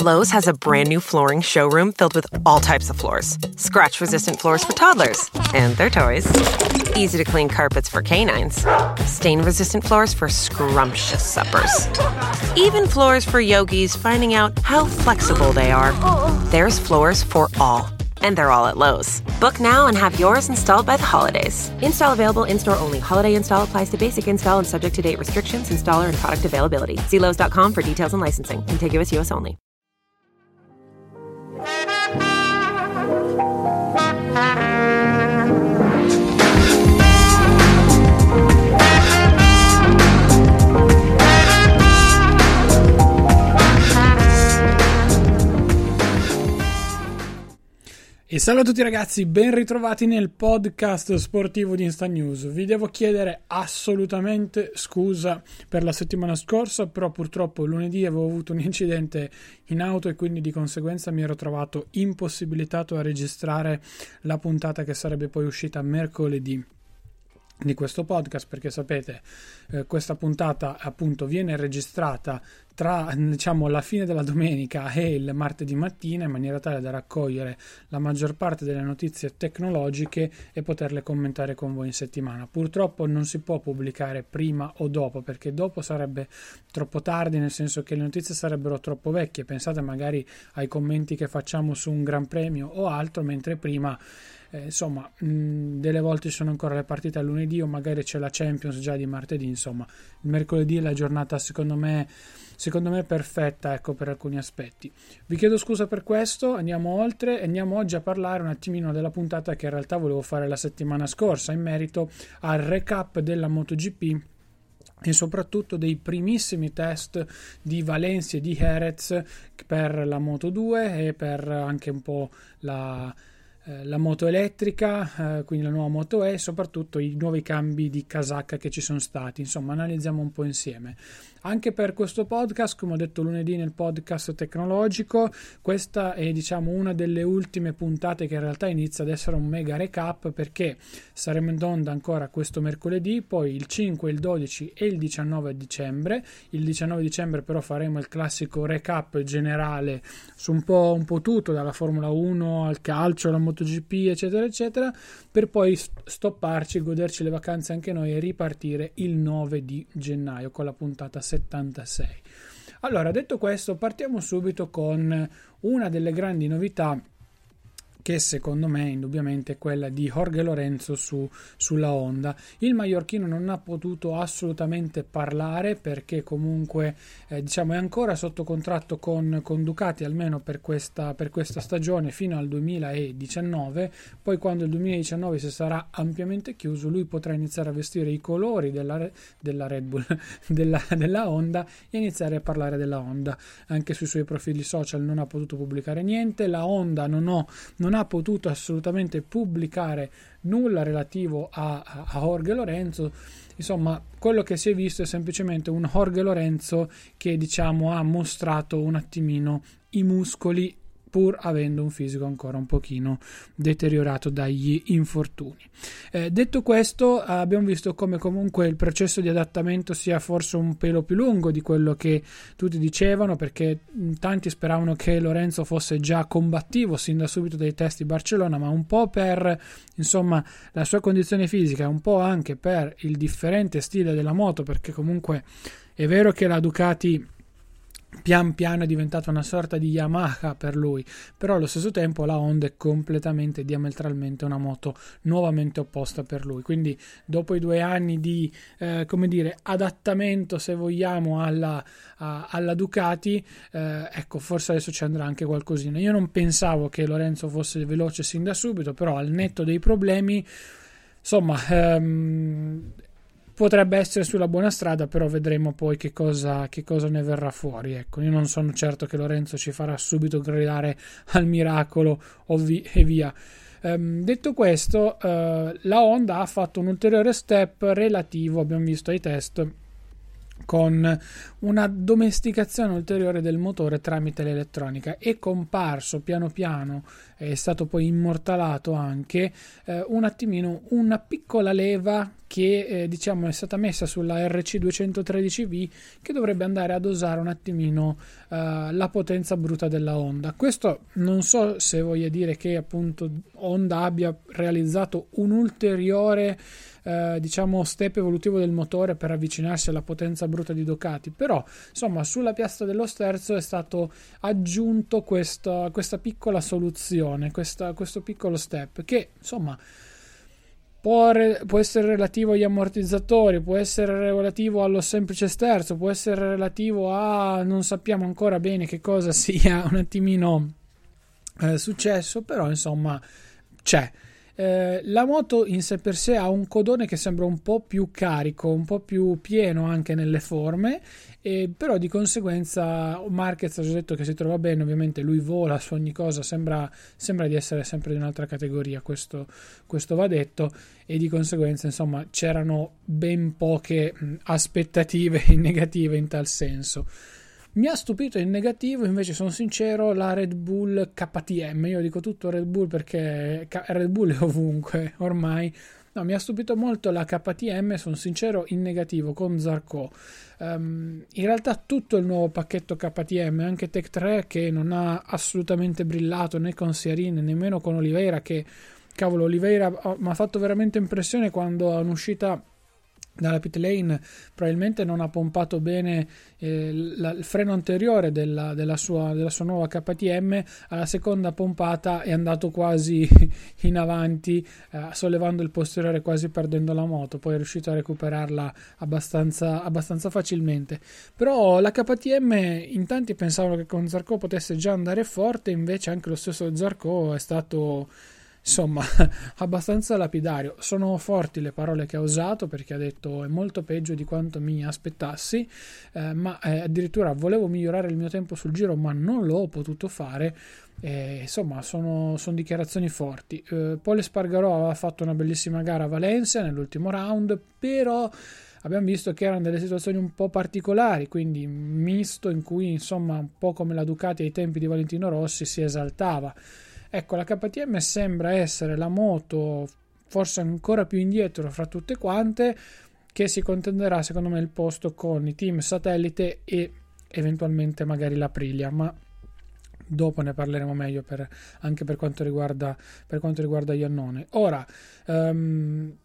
Lowe's has a brand new flooring showroom filled with all types of floors scratch resistant floors for toddlers and their toys, easy to clean carpets for canines, stain resistant floors for scrumptious suppers, even floors for yogis finding out how flexible they are. There's floors for all. And they're all at Lowe's. Book now and have yours installed by the holidays. Install available in store only. Holiday install applies to basic install and subject to date restrictions, installer, and product availability. See Lowe's.com for details and licensing. Contiguous US only. Thank you. E salve a tutti ragazzi, ben ritrovati nel podcast sportivo di Insta News. Vi devo chiedere assolutamente scusa per la settimana scorsa, però purtroppo lunedì avevo avuto un incidente in auto e quindi di conseguenza mi ero trovato impossibilitato a registrare la puntata che sarebbe poi uscita mercoledì di questo podcast perché sapete eh, questa puntata appunto viene registrata tra diciamo la fine della domenica e il martedì mattina in maniera tale da raccogliere la maggior parte delle notizie tecnologiche e poterle commentare con voi in settimana. Purtroppo non si può pubblicare prima o dopo perché dopo sarebbe troppo tardi nel senso che le notizie sarebbero troppo vecchie. Pensate magari ai commenti che facciamo su un Gran Premio o altro mentre prima eh, insomma, mh, delle volte ci sono ancora le partite a lunedì o magari c'è la Champions già di martedì, insomma, il mercoledì è la giornata secondo me, secondo me perfetta, ecco, per alcuni aspetti. Vi chiedo scusa per questo, andiamo oltre e andiamo oggi a parlare un attimino della puntata che in realtà volevo fare la settimana scorsa in merito al recap della MotoGP e soprattutto dei primissimi test di Valencia e di Jerez per la Moto 2 e per anche un po' la eh, la moto elettrica, eh, quindi la nuova moto E e soprattutto i nuovi cambi di casacca che ci sono stati. Insomma, analizziamo un po' insieme. Anche per questo podcast, come ho detto lunedì nel podcast tecnologico, questa è diciamo una delle ultime puntate che in realtà inizia ad essere un mega recap perché saremo in onda ancora questo mercoledì, poi il 5, il 12 e il 19 dicembre. Il 19 dicembre però faremo il classico recap generale su un po', un po tutto, dalla Formula 1 al calcio, alla MotoGP, eccetera, eccetera, per poi stopparci, goderci le vacanze anche noi e ripartire il 9 di gennaio con la puntata 76. Allora, detto questo, partiamo subito con una delle grandi novità che secondo me indubbiamente è quella di Jorge Lorenzo su, sulla Honda. Il mallorchino non ha potuto assolutamente parlare perché comunque eh, diciamo è ancora sotto contratto con, con Ducati almeno per questa, per questa, stagione fino al 2019, poi quando il 2019 si sarà ampiamente chiuso lui potrà iniziare a vestire i colori della, della Red Bull, della, della Honda e iniziare a parlare della Honda. Anche sui suoi profili social non ha potuto pubblicare niente, la Honda non, ho, non non ha potuto assolutamente pubblicare nulla relativo a, a, Jorge Lorenzo. Insomma, quello che si è visto è semplicemente un Jorge Lorenzo che diciamo ha mostrato un attimino i muscoli pur avendo un fisico ancora un pochino deteriorato dagli infortuni. Eh, detto questo, abbiamo visto come comunque il processo di adattamento sia forse un pelo più lungo di quello che tutti dicevano, perché tanti speravano che Lorenzo fosse già combattivo sin da subito dai test di Barcellona, ma un po' per insomma la sua condizione fisica, un po' anche per il differente stile della moto, perché comunque è vero che la Ducati pian piano è diventata una sorta di Yamaha per lui, però allo stesso tempo la Honda è completamente diametralmente una moto nuovamente opposta per lui. Quindi dopo i due anni di eh, come dire adattamento, se vogliamo, alla, a, alla Ducati, eh, ecco, forse adesso ci andrà anche qualcosina. Io non pensavo che Lorenzo fosse veloce sin da subito, però al netto dei problemi, insomma, ehm, potrebbe essere sulla buona strada, però vedremo poi che cosa, che cosa, ne verrà fuori. Ecco, io non sono certo che Lorenzo ci farà subito gridare al miracolo vi- e via. Um, detto questo, uh, la Honda ha fatto un ulteriore step relativo, abbiamo visto ai test, con una domesticazione ulteriore del motore tramite l'elettronica. È comparso piano piano, è stato poi immortalato anche eh, un attimino una piccola leva che eh, diciamo è stata messa sulla RC213V che dovrebbe andare a dosare un attimino eh, la potenza bruta della Honda. Questo non so se voglia dire che appunto Honda abbia realizzato un ulteriore eh, diciamo step evolutivo del motore per avvicinarsi alla potenza bruta di Ducati però insomma sulla piastra dello sterzo è stato aggiunto questa, questa piccola soluzione questa, questo piccolo step che insomma Può, può, essere relativo agli ammortizzatori, può essere relativo allo semplice sterzo, può essere relativo a non sappiamo ancora bene che cosa sia un attimino eh, successo, però insomma c'è. Eh, la moto in sé per sé ha un codone che sembra un po' più carico, un po' più pieno anche nelle forme, e però di conseguenza Marquez ha già detto che si trova bene, ovviamente lui vola su ogni cosa, sembra, sembra di essere sempre di un'altra categoria, questo, questo, va detto, e di conseguenza insomma c'erano ben poche aspettative negative in tal senso. Mi ha stupito in negativo, invece sono sincero, la Red Bull KTM. Io dico tutto Red Bull perché Red Bull è ovunque ormai. No, mi ha stupito molto la KTM, sono sincero, in negativo con Zarco. Um, in realtà tutto il nuovo pacchetto KTM, anche Tech 3 che non ha assolutamente brillato né con Siarin nemmeno con Oliveira che cavolo Oliveira oh, mi ha fatto veramente impressione quando è un'uscita dalla pit lane probabilmente non ha pompato bene eh, la, il freno anteriore della, della, sua, della, sua, nuova KTM alla seconda pompata è andato quasi in avanti eh, sollevando il posteriore quasi perdendo la moto poi è riuscito a recuperarla abbastanza, abbastanza facilmente. Però la KTM in tanti pensavano che con Zarco potesse già andare forte invece anche lo stesso Zarco è stato insomma abbastanza lapidario. Sono forti le parole che ha usato perché ha detto è molto peggio di quanto mi aspettassi eh, ma eh, addirittura volevo migliorare il mio tempo sul giro ma non l'ho potuto fare. Eh, insomma sono, sono, dichiarazioni forti. Eh, Paul Spargarò aveva fatto una bellissima gara a Valencia nell'ultimo round però abbiamo visto che erano delle situazioni un po' particolari, quindi misto in cui insomma un po' come la Ducati ai tempi di Valentino Rossi si esaltava. Ecco, la KTM sembra essere la moto forse ancora più indietro fra tutte quante che si contenderà secondo me il posto con i team satellite e eventualmente magari l'Aprilia, ma dopo ne parleremo meglio per, anche per quanto riguarda per quanto riguarda Iannone. Ora um,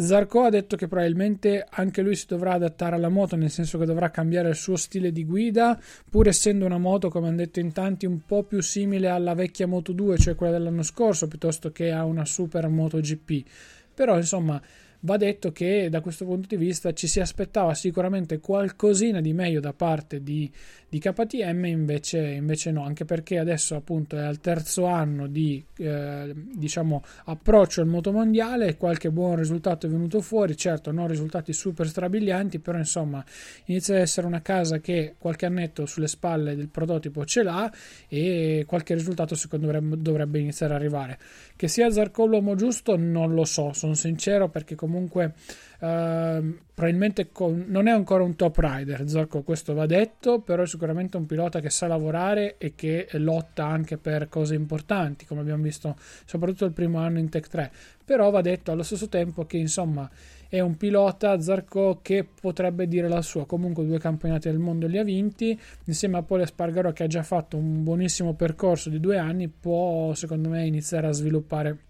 Zarco ha detto che probabilmente anche lui si dovrà adattare alla moto, nel senso che dovrà cambiare il suo stile di guida, pur essendo una moto, come hanno detto in tanti, un po' più simile alla vecchia Moto 2, cioè quella dell'anno scorso, piuttosto che a una Super Moto GP. Però, insomma, va detto che da questo punto di vista ci si aspettava sicuramente qualcosina di meglio da parte di, di KTM, invece, invece, no, anche perché adesso appunto è al terzo anno di eh, diciamo approccio al motomondiale, qualche buon risultato è venuto fuori, certo non risultati super strabilianti, però insomma inizia ad essere una casa che qualche annetto sulle spalle del prototipo ce l'ha e qualche risultato secondo me dovrebbe iniziare ad arrivare. Che sia Zarco l'uomo giusto non lo so, sono sincero perché comunque Uh, probabilmente con, non è ancora un top rider, Zorco, questo va detto, però è sicuramente un pilota che sa lavorare e che lotta anche per cose importanti, come abbiamo visto soprattutto il primo anno in Tech 3. Però va detto allo stesso tempo che insomma è un pilota Zarco che potrebbe dire la sua. Comunque due campionati del mondo li ha vinti, insieme a Pole Spargaro che ha già fatto un buonissimo percorso di due anni, può secondo me iniziare a sviluppare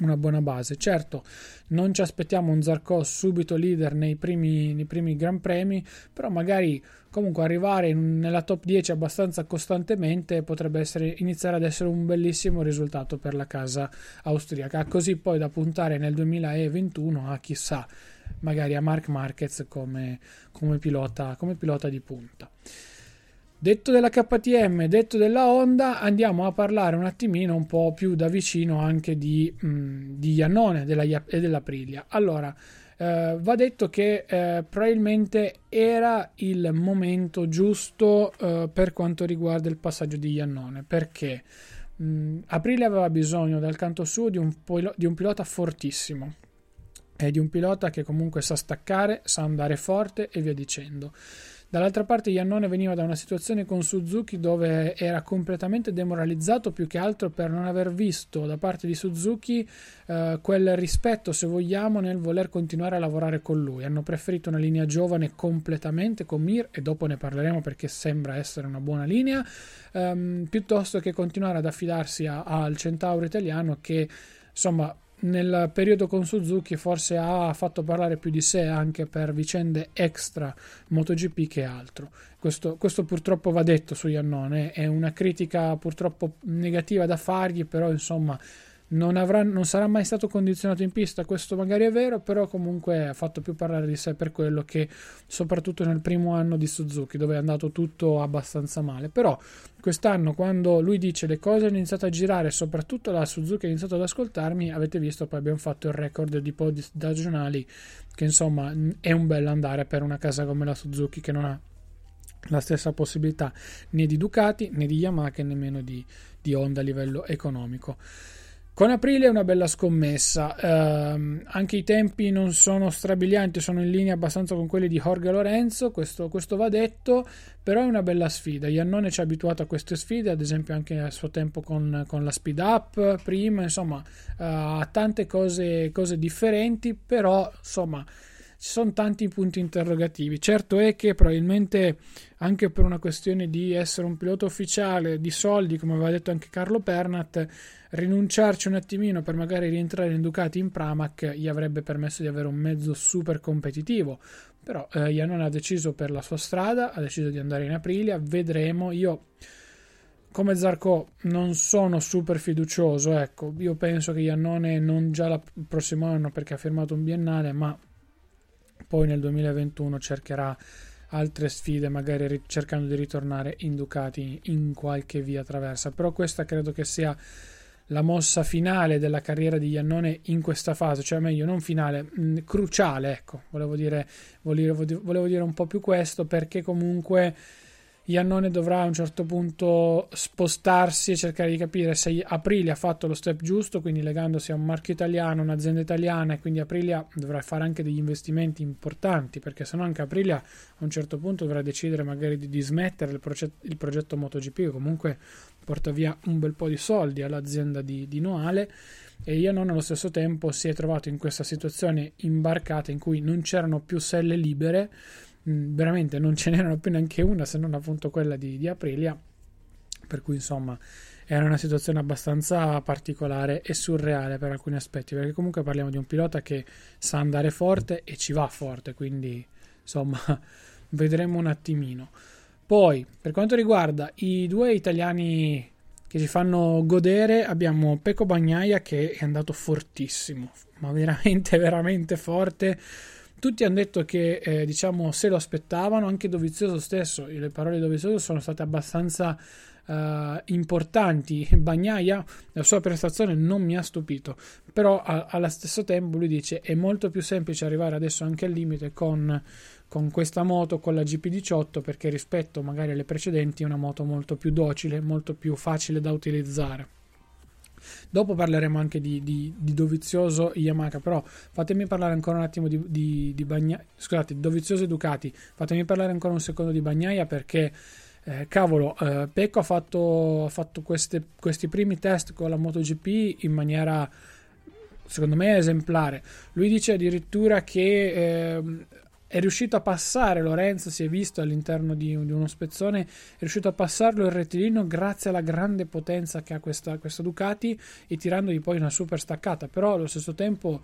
una buona base. Certo, non ci aspettiamo un Zarco subito leader nei primi, nei primi Gran Premi, però magari comunque arrivare in, nella top 10 abbastanza costantemente potrebbe essere, iniziare ad essere un bellissimo risultato per la casa austriaca. Così poi da puntare nel 2021 a chissà, magari a Mark Marquez come, come, pilota, come pilota di punta. Detto della KTM, detto della Honda, andiamo a parlare un attimino un po' più da vicino anche di, mh, mm, di Iannone della, e dell'Aprilia. Allora, eh, va detto che eh, probabilmente era il momento giusto eh, per quanto riguarda il passaggio di Iannone, perché mh, mm, Aprilia aveva bisogno dal canto suo di un, di un pilota fortissimo, e di un pilota che comunque sa staccare, sa andare forte e via dicendo. Dall'altra parte Iannone veniva da una situazione con Suzuki dove era completamente demoralizzato più che altro per non aver visto da parte di Suzuki eh, quel rispetto, se vogliamo, nel voler continuare a lavorare con lui. Hanno preferito una linea giovane completamente con Mir e dopo ne parleremo perché sembra essere una buona linea, ehm, piuttosto che continuare ad affidarsi al Centauro italiano che insomma nel periodo con Suzuki forse ha fatto parlare più di sé anche per vicende extra MotoGP che altro. Questo, questo purtroppo va detto su Iannone, è una critica purtroppo negativa da fargli, però insomma non, avrà, non, sarà mai stato condizionato in pista, questo magari è vero, però comunque ha fatto più parlare di sé per quello che soprattutto nel primo anno di Suzuki dove è andato tutto abbastanza male. Però quest'anno quando lui dice le cose hanno iniziato a girare, soprattutto la Suzuki ha iniziato ad ascoltarmi, avete visto poi abbiamo fatto il record di podi stagionali che insomma è un bel andare per una casa come la Suzuki che non ha la stessa possibilità né di Ducati né di Yamaha che nemmeno di, di Honda a livello economico. Con aprile è una bella scommessa, eh, anche i tempi non sono strabilianti, sono in linea abbastanza con quelli di Jorge Lorenzo, questo, questo va detto, però è una bella sfida. Iannone ci ha abituato a queste sfide, ad esempio anche a suo tempo con, con la speed up prima, insomma, ha uh, tante cose, cose differenti, però insomma ci sono tanti punti interrogativi. Certo è che probabilmente anche per una questione di essere un pilota ufficiale, di soldi, come aveva detto anche Carlo Pernat, rinunciarci un attimino per magari rientrare in Ducati in Pramac gli avrebbe permesso di avere un mezzo super competitivo. Però eh, Iannone ha deciso per la sua strada, ha deciso di andare in Aprilia, vedremo. Io come Zarco non sono super fiducioso, ecco, io penso che Iannone non già il prossimo anno perché ha firmato un biennale, ma poi nel 2021 cercherà altre sfide, magari cercando di ritornare in Ducati in qualche via traversa. Però questa credo che sia la mossa finale della carriera di Iannone in questa fase, cioè meglio non finale, mh, mm, cruciale, ecco, volevo dire, volevo, volevo dire un po' più questo perché comunque Iannone dovrà a un certo punto spostarsi e cercare di capire se Aprilia ha fatto lo step giusto, quindi legandosi a un marchio italiano, un'azienda italiana e quindi Aprilia dovrà fare anche degli investimenti importanti perché se no anche Aprilia a un certo punto dovrà decidere magari di, di smettere il, proget- il progetto MotoGP che comunque porta via un bel po' di soldi all'azienda di, di Noale. E Iannone allo stesso tempo si è trovato in questa situazione imbarcata in cui non c'erano più selle libere Mm, veramente non ce n'erano più neanche una se non appunto quella di, di Aprilia. Per cui insomma era una situazione abbastanza particolare e surreale per alcuni aspetti perché comunque parliamo di un pilota che sa andare forte e ci va forte quindi insomma vedremo un attimino. Poi per quanto riguarda i due italiani che ci fanno godere abbiamo Pecco Bagnaia che è andato fortissimo ma veramente veramente forte tutti hanno detto che eh, diciamo se lo aspettavano, anche Dovizioso stesso, le parole di Dovizioso sono state abbastanza uh, importanti. Bagnaia, la sua prestazione non mi ha stupito, però a, allo stesso tempo lui dice è molto più semplice arrivare adesso anche al limite con, con questa moto, con la GP18, perché rispetto magari alle precedenti è una moto molto più docile, molto più facile da utilizzare. Dopo parleremo anche di, di, di Dovizioso Yamaha, però fatemi parlare ancora un attimo di, di, di Bagnaia. Scusate, Dovizioso e Ducati. Fatemi parlare ancora un secondo di Bagnaia perché. Eh, cavolo, eh, Pecco ha fatto, ha fatto queste, questi primi test con la MotoGP in maniera secondo me esemplare. Lui dice addirittura che eh, è riuscito a passare Lorenzo, si è visto all'interno di, di, uno spezzone, è riuscito a passarlo il rettilineo grazie alla grande potenza che ha questa, questa Ducati e tirandogli poi una super staccata, però allo stesso tempo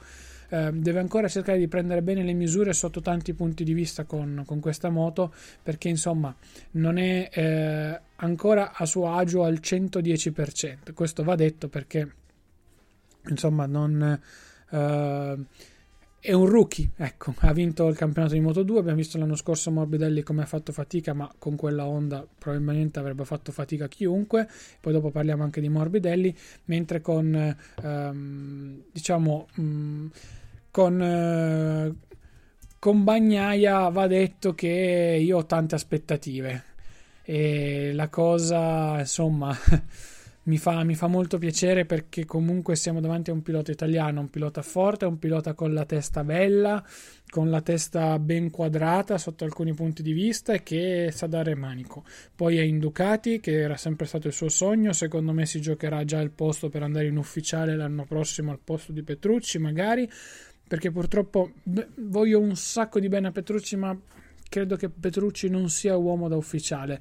eh, deve ancora cercare di prendere bene le misure sotto tanti punti di vista con, con questa moto perché insomma non è eh, ancora a suo agio al 110%, questo va detto perché insomma non... Eh, è un rookie, ecco, ha vinto il campionato di Moto 2, abbiamo visto l'anno scorso Morbidelli come ha fatto fatica, ma con quella Honda probabilmente avrebbe fatto fatica chiunque, poi dopo parliamo anche di Morbidelli, mentre con, ehm, diciamo, mh, mm, con, eh, con Bagnaia va detto che io ho tante aspettative. E la cosa, insomma... mi fa, mi fa, molto piacere perché comunque siamo davanti a un pilota italiano, un pilota forte, un pilota con la testa bella, con la testa ben quadrata sotto alcuni punti di vista e che sa dare manico. Poi è in Ducati, che era sempre stato il suo sogno, secondo me si giocherà già il posto per andare in ufficiale l'anno prossimo al posto di Petrucci magari, perché purtroppo beh, voglio un sacco di bene a Petrucci, ma credo che Petrucci non sia uomo da ufficiale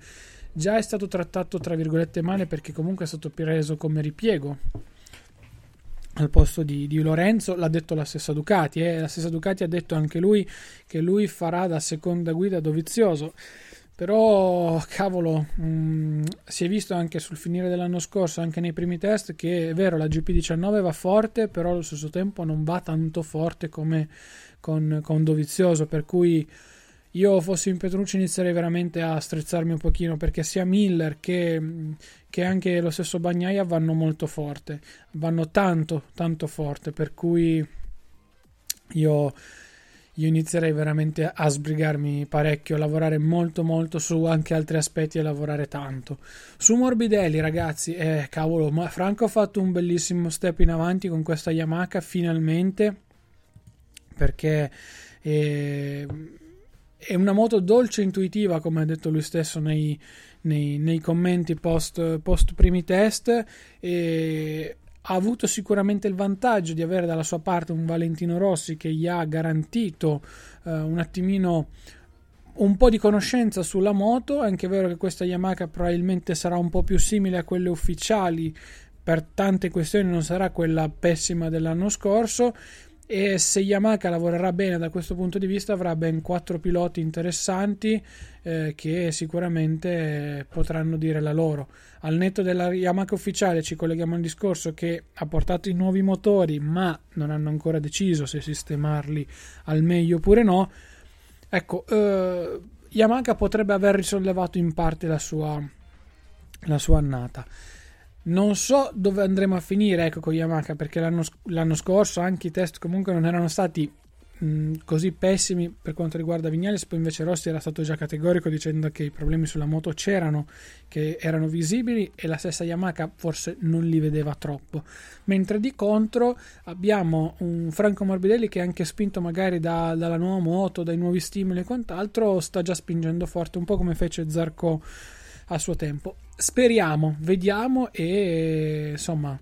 già è stato trattato tra virgolette male perché comunque è stato preso come ripiego al posto di, di Lorenzo l'ha detto la stessa Ducati eh? la stessa Ducati ha detto anche lui che lui farà da seconda guida Dovizioso però cavolo mh, mm, si è visto anche sul finire dell'anno scorso anche nei primi test che è vero la GP19 va forte però allo stesso tempo non va tanto forte come con, con Dovizioso per cui io fossi in Petrucci inizierei veramente a strizzarmi un pochino perché sia Miller che, che, anche lo stesso Bagnaia vanno molto forte, vanno tanto, tanto forte, per cui io, io inizierei veramente a sbrigarmi parecchio, a lavorare molto molto su anche altri aspetti e lavorare tanto. Su Morbidelli ragazzi, eh, cavolo, ma Franco ha fatto un bellissimo step in avanti con questa Yamaha finalmente perché... Eh, è una moto dolce e intuitiva, come ha detto lui stesso nei, nei, nei commenti post, post, primi test. E ha avuto sicuramente il vantaggio di avere dalla sua parte un Valentino Rossi che gli ha garantito uh, un attimino un po' di conoscenza sulla moto. È anche vero che questa Yamaha probabilmente sarà un po' più simile a quelle ufficiali. Per tante questioni non sarà quella pessima dell'anno scorso, e se Yamaha lavorerà bene da questo punto di vista avrà ben quattro piloti interessanti eh, che sicuramente potranno dire la loro. Al netto della Yamaha ufficiale ci colleghiamo al discorso che ha portato i nuovi motori ma non hanno ancora deciso se sistemarli al meglio oppure no. Ecco, eh, Yamaha potrebbe aver risollevato in parte la sua, la sua annata. Non so dove andremo a finire ecco, con Yamaha perché l'anno, l'anno scorso anche i test comunque non erano stati mh, così pessimi per quanto riguarda Vignales, poi invece Rossi era stato già categorico dicendo che i problemi sulla moto c'erano, che erano visibili e la stessa Yamaha forse non li vedeva troppo. Mentre di contro abbiamo un Franco Morbidelli che anche spinto magari da, dalla nuova moto, dai nuovi stimoli e quant'altro, sta già spingendo forte, un po' come fece Zarco a suo tempo. Speriamo, vediamo e insomma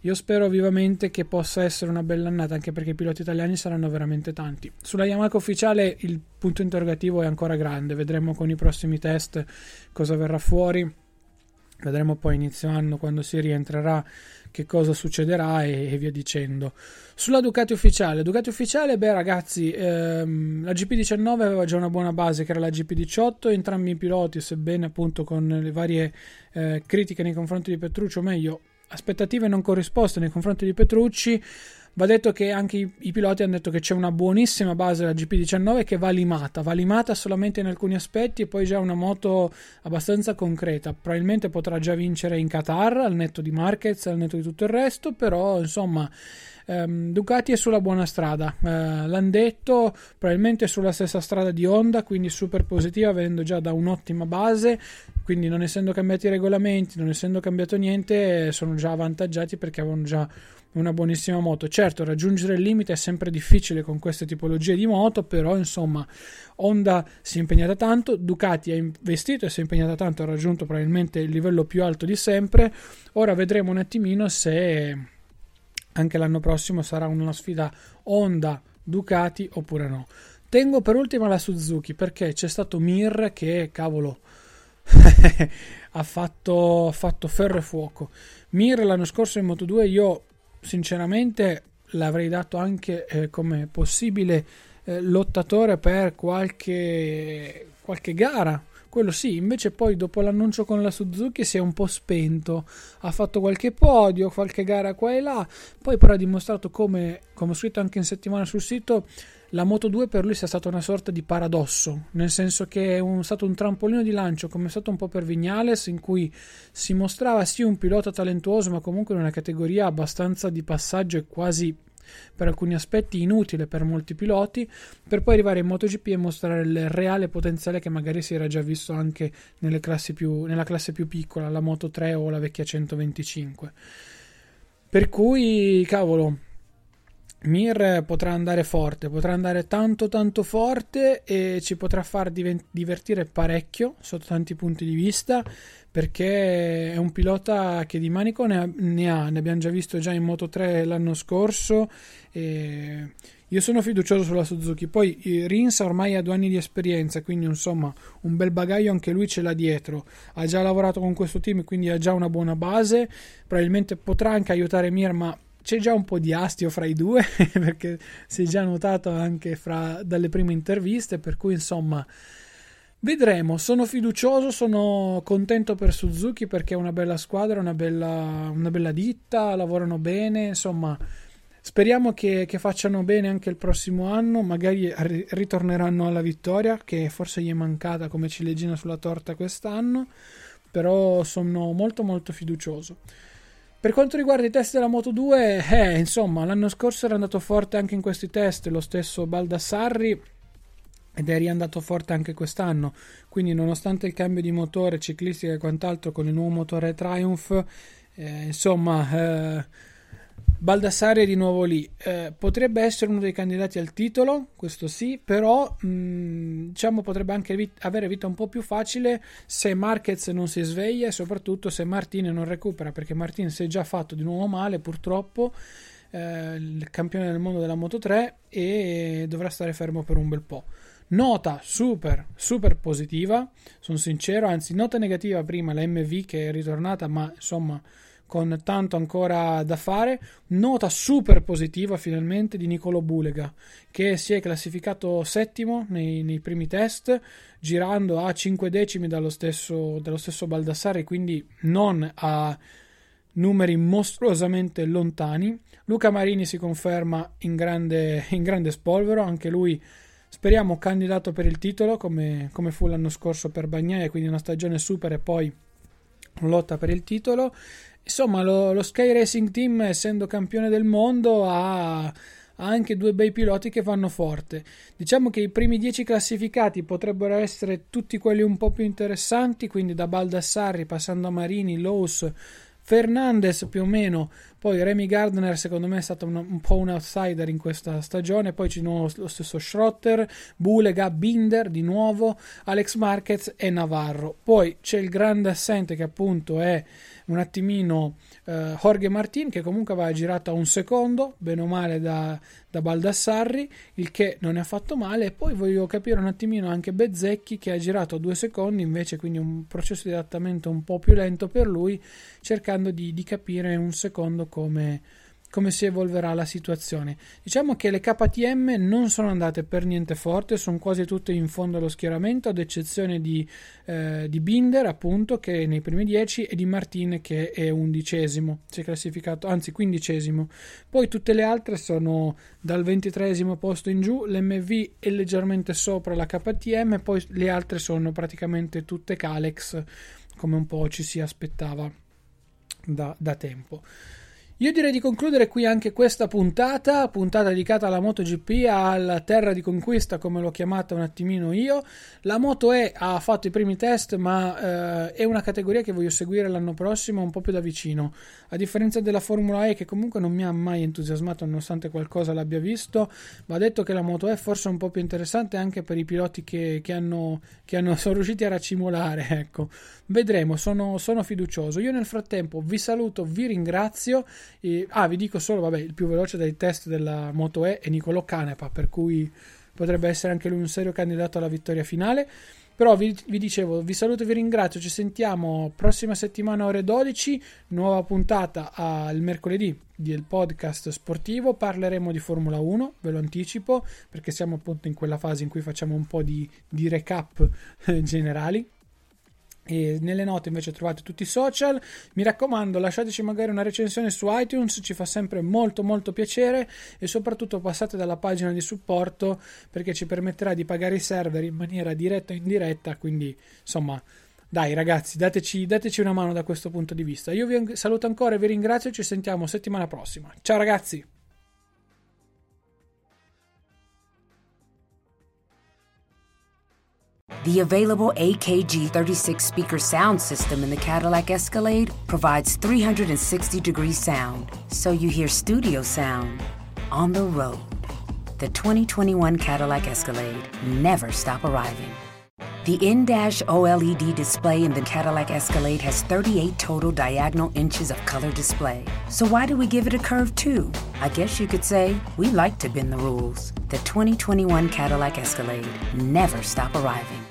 io spero vivamente che possa essere una bella annata anche perché i piloti italiani saranno veramente tanti. Sulla Yamaha ufficiale il punto interrogativo è ancora grande, vedremo con i prossimi test cosa verrà fuori. Vedremo poi inizio anno quando si rientrerà che cosa succederà e, e, via dicendo. Sulla Ducati ufficiale, Ducati ufficiale, beh ragazzi, ehm, la GP19 aveva già una buona base che era la GP18, entrambi i piloti, sebbene appunto con le varie eh, critiche nei confronti di Petrucci, o meglio, aspettative non corrisposte nei confronti di Petrucci, Va detto che anche i, i, piloti hanno detto che c'è una buonissima base della GP19 che va limata, va limata solamente in alcuni aspetti e poi già una moto abbastanza concreta. Probabilmente potrà già vincere in Qatar al netto di Marquez, al netto di tutto il resto, però insomma ehm, Ducati è sulla buona strada. Eh, l'hanno detto, probabilmente sulla stessa strada di Honda, quindi super positiva, avendo già da un'ottima base. Quindi non essendo cambiati i regolamenti, non essendo cambiato niente, sono già avvantaggiati perché avevano già una buonissima moto. Certo, raggiungere il limite è sempre difficile con queste tipologie di moto, però insomma, Honda si è impegnata tanto, Ducati ha investito e si è impegnata tanto, ha raggiunto probabilmente il livello più alto di sempre. Ora vedremo un attimino se anche l'anno prossimo sarà una sfida Honda Ducati oppure no. Tengo per ultima la Suzuki perché c'è stato Mir che cavolo ha, fatto, fatto ferro e fuoco. Mir l'anno scorso in Moto2 io sinceramente l'avrei dato anche eh, come possibile eh, lottatore per qualche, qualche gara. Quello sì, invece poi dopo l'annuncio con la Suzuki si è un po' spento, ha fatto qualche podio, qualche gara qua e là, poi però ha dimostrato come, come ho scritto anche in settimana sul sito, la Moto 2 per lui sia stata una sorta di paradosso, nel senso che è un, stato un trampolino di lancio come è stato un po' per Vignales, in cui si mostrava sì un pilota talentuoso, ma comunque in una categoria abbastanza di passaggio e quasi per alcuni aspetti inutile per molti piloti, per poi arrivare in MotoGP e mostrare il reale potenziale che magari si era già visto anche più, nella classe più piccola, la Moto 3 o la vecchia 125. Per cui, cavolo, Mir potrà andare forte, potrà andare tanto tanto forte e ci potrà far divertire parecchio sotto tanti punti di vista perché è un pilota che di manico ne ha, ne, ha, ne abbiamo già visto già in Moto 3 l'anno scorso e io sono fiducioso sulla Suzuki. Poi Rins ormai ha due anni di esperienza quindi insomma un bel bagaglio anche lui ce l'ha dietro. Ha già lavorato con questo team quindi ha già una buona base. Probabilmente potrà anche aiutare Mir ma c'è già un po' di astio fra i due perché si è già notato anche fra, dalle prime interviste per cui insomma Vedremo, sono fiducioso, sono contento per Suzuki perché è una bella squadra, una bella, una bella ditta, lavorano bene, insomma speriamo che, che, facciano bene anche il prossimo anno, magari ritorneranno alla vittoria che forse gli è mancata come ciliegina sulla torta quest'anno, però sono molto molto fiducioso. Per quanto riguarda i test della Moto 2, eh, insomma, l'anno scorso era andato forte anche in questi test, lo stesso Baldassarri ed è riandato forte anche quest'anno. Quindi, nonostante il cambio di motore, ciclistica e quant'altro con il nuovo motore Triumph, eh, insomma, eh, Baldassare è di nuovo lì. Eh, potrebbe essere uno dei candidati al titolo, questo sì, però mh, mm, diciamo potrebbe anche vit- avere vita un po' più facile se Marquez non si sveglia e soprattutto se Martine non recupera, perché Martine si è già fatto di nuovo male purtroppo. Eh, il campione del mondo della Moto 3 e dovrà stare fermo per un bel po'. Nota super, super positiva, sono sincero, anzi nota negativa prima la MV che è ritornata, ma insomma con tanto ancora da fare. Nota super positiva finalmente di Nicolo Bulega che si è classificato settimo nei, nei primi test, girando a 5 decimi dallo stesso, dallo stesso Baldassare, quindi non a numeri mostruosamente lontani. Luca Marini si conferma in grande, in grande spolvero, anche lui Speriamo candidato per il titolo come, come fu l'anno scorso per Bagnaia, quindi una stagione super e poi lotta per il titolo. Insomma, lo, lo Sky Racing Team, essendo campione del mondo, ha, ha, anche due bei piloti che vanno forte. Diciamo che i primi dieci classificati potrebbero essere tutti quelli un po' più interessanti, quindi da Baldassarri passando a Marini, Lowe's, Fernandez più o meno poi Remy Gardner secondo me è stato un, un, po' un outsider in questa stagione, poi c'è nuovo lo stesso Schrotter, Bulega, Binder di nuovo, Alex Marquez e Navarro. Poi c'è il grande assente che appunto è un attimino eh, Jorge Martin che comunque aveva girato a un secondo, bene o male da, da Baldassarri, il che non è affatto male. E poi voglio capire un attimino anche Bezzecchi che ha girato a due secondi, invece quindi un processo di adattamento un po' più lento per lui, cercando di, di capire un secondo come, come si evolverà la situazione. Diciamo che le KTM non sono andate per niente forte, sono quasi tutte in fondo allo schieramento, ad eccezione di, eh, di Binder, appunto, che è nei primi 10 e di Martin che è undicesimo, si è classificato, anzi quindicesimo. Poi tutte le altre sono dal ventitresimo posto in giù, l'MV è leggermente sopra la KTM, poi le altre sono praticamente tutte Calex, come un po' ci si aspettava da, da tempo. Io direi di concludere qui anche questa puntata, puntata dedicata alla MotoGP, alla terra di conquista come l'ho chiamata un attimino io. La Moto E ha fatto i primi test, ma eh, è una categoria che voglio seguire l'anno prossimo un po' più da vicino. A differenza della Formula E che comunque non mi ha mai entusiasmato nonostante qualcosa l'abbia visto, va detto che la Moto E forse è un po' più interessante anche per i piloti che, che, hanno, che hanno, sono riusciti a racimolare, ecco. Vedremo, sono, sono fiducioso. Io nel frattempo vi saluto, vi ringrazio. E, ah, vi dico solo, vabbè, il più veloce dei test della Moto E è Nicolo Canepa, per cui potrebbe essere anche lui un serio candidato alla vittoria finale. Però vi, vi, dicevo, vi saluto e vi ringrazio. Ci sentiamo prossima settimana ore 12, nuova puntata al mercoledì del podcast sportivo. Parleremo di Formula 1, ve lo anticipo, perché siamo appunto in quella fase in cui facciamo un po' di, di recap generali. E nelle note invece trovate tutti i social. Mi raccomando, lasciateci magari una recensione su iTunes, ci fa sempre molto molto piacere e soprattutto passate dalla pagina di supporto perché ci permetterà di pagare i server in maniera diretta o indiretta. Quindi, insomma, dai ragazzi, dateci, dateci una mano da questo punto di vista. Io vi saluto ancora e vi ringrazio. Ci sentiamo settimana prossima. Ciao ragazzi! The available AKG 36 speaker sound system in the Cadillac Escalade provides 360 degree sound, so you hear studio sound on the road. The 2021 Cadillac Escalade never stop arriving. The in-dash OLED display in the Cadillac Escalade has 38 total diagonal inches of color display. So why do we give it a curve too? I guess you could say we like to bend the rules. The 2021 Cadillac Escalade never stop arriving.